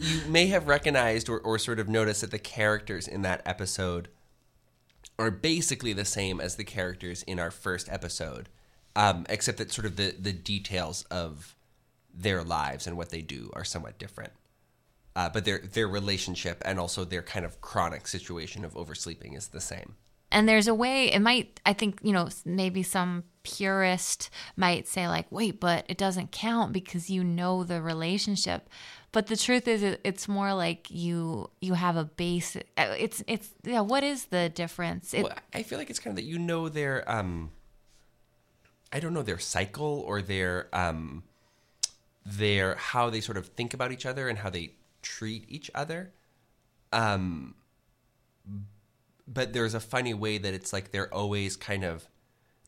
you may have recognized or, or sort of noticed that the characters in that episode are basically the same as the characters in our first episode, um, except that sort of the, the details of their lives and what they do are somewhat different. Uh, but their their relationship and also their kind of chronic situation of oversleeping is the same. And there's a way it might I think, you know, maybe some purist might say like, "Wait, but it doesn't count because you know the relationship." But the truth is it's more like you you have a base it's it's yeah, what is the difference? It, well, I feel like it's kind of that you know their um I don't know their cycle or their um their how they sort of think about each other and how they treat each other. Um, but there's a funny way that it's like they're always kind of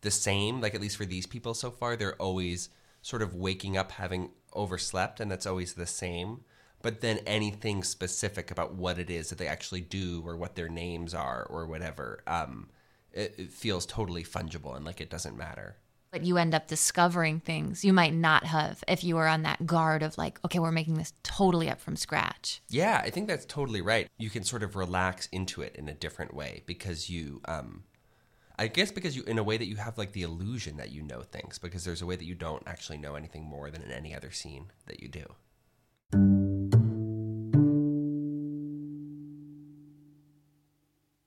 the same. Like at least for these people so far, they're always sort of waking up having overslept, and that's always the same. But then anything specific about what it is that they actually do, or what their names are, or whatever, um, it, it feels totally fungible and like it doesn't matter but you end up discovering things you might not have if you were on that guard of like okay we're making this totally up from scratch. Yeah i think that's totally right. You can sort of relax into it in a different way because you um i guess because you in a way that you have like the illusion that you know things because there's a way that you don't actually know anything more than in any other scene that you do